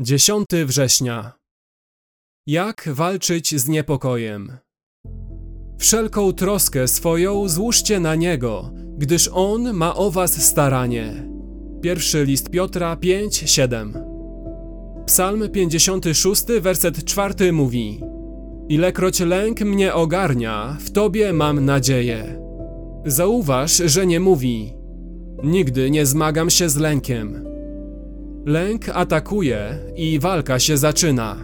10 września. Jak walczyć z niepokojem? Wszelką troskę swoją złóżcie na Niego, gdyż On ma o was staranie. Pierwszy list Piotra 5:7. Psalm 56, werset 4 mówi: Ilekroć lęk mnie ogarnia, w Tobie mam nadzieję. Zauważ, że nie mówi: Nigdy nie zmagam się z lękiem. Lęk atakuje i walka się zaczyna.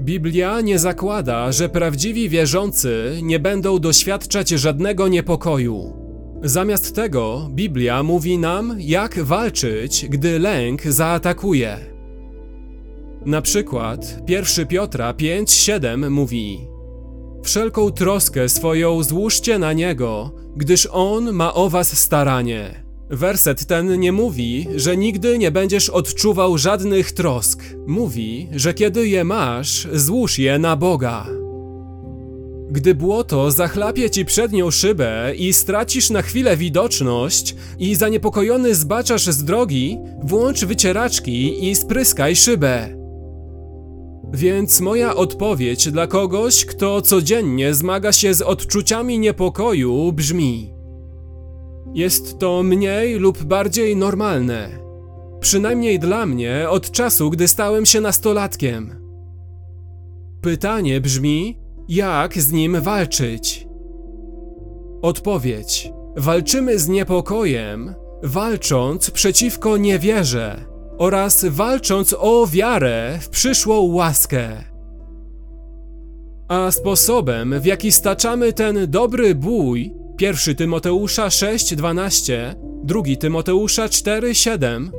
Biblia nie zakłada, że prawdziwi wierzący nie będą doświadczać żadnego niepokoju. Zamiast tego, Biblia mówi nam, jak walczyć, gdy lęk zaatakuje. Na przykład 1 Piotra 5:7 mówi: Wszelką troskę swoją złóżcie na niego, gdyż on ma o was staranie. Werset ten nie mówi, że nigdy nie będziesz odczuwał żadnych trosk. Mówi, że kiedy je masz, złóż je na Boga. Gdy błoto zachlapie ci przednią szybę i stracisz na chwilę widoczność i zaniepokojony zbaczasz z drogi, włącz wycieraczki i spryskaj szybę. Więc moja odpowiedź dla kogoś, kto codziennie zmaga się z odczuciami niepokoju, brzmi: jest to mniej lub bardziej normalne. Przynajmniej dla mnie od czasu, gdy stałem się nastolatkiem. Pytanie brzmi: jak z nim walczyć? Odpowiedź: walczymy z niepokojem, walcząc przeciwko niewierze oraz walcząc o wiarę w przyszłą łaskę. A sposobem, w jaki staczamy ten dobry bój, 1 Tymoteusza 6:12, 2 Tymoteusza 4:7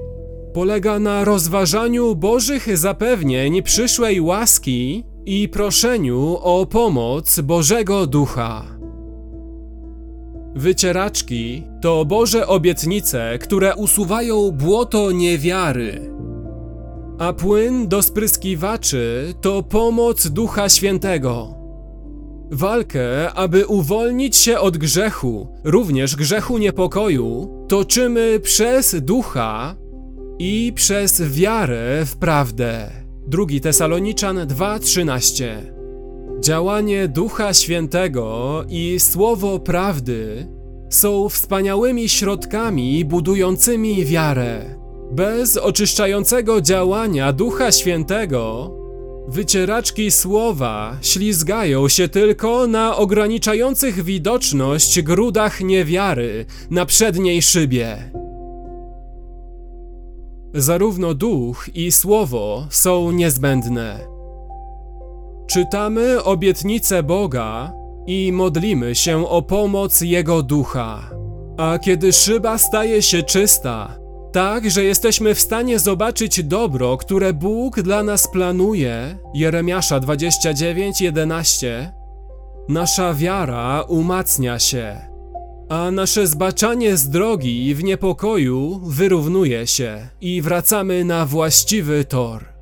polega na rozważaniu Bożych zapewnień przyszłej łaski i proszeniu o pomoc Bożego Ducha. Wycieraczki to Boże obietnice, które usuwają błoto niewiary. A płyn do spryskiwaczy to pomoc Ducha Świętego. Walkę, aby uwolnić się od grzechu, również grzechu niepokoju, toczymy przez ducha i przez wiarę w prawdę. 2 Tesaloniczan 2:13. Działanie Ducha Świętego i słowo prawdy są wspaniałymi środkami budującymi wiarę. Bez oczyszczającego działania Ducha Świętego Wycieraczki słowa ślizgają się tylko na ograniczających widoczność grudach niewiary na przedniej szybie. Zarówno duch i słowo są niezbędne. Czytamy obietnice Boga i modlimy się o pomoc Jego ducha. A kiedy szyba staje się czysta, tak, że jesteśmy w stanie zobaczyć dobro, które Bóg dla nas planuje. Jeremiasza 29:11. Nasza wiara umacnia się, a nasze zbaczanie z drogi w niepokoju wyrównuje się i wracamy na właściwy tor.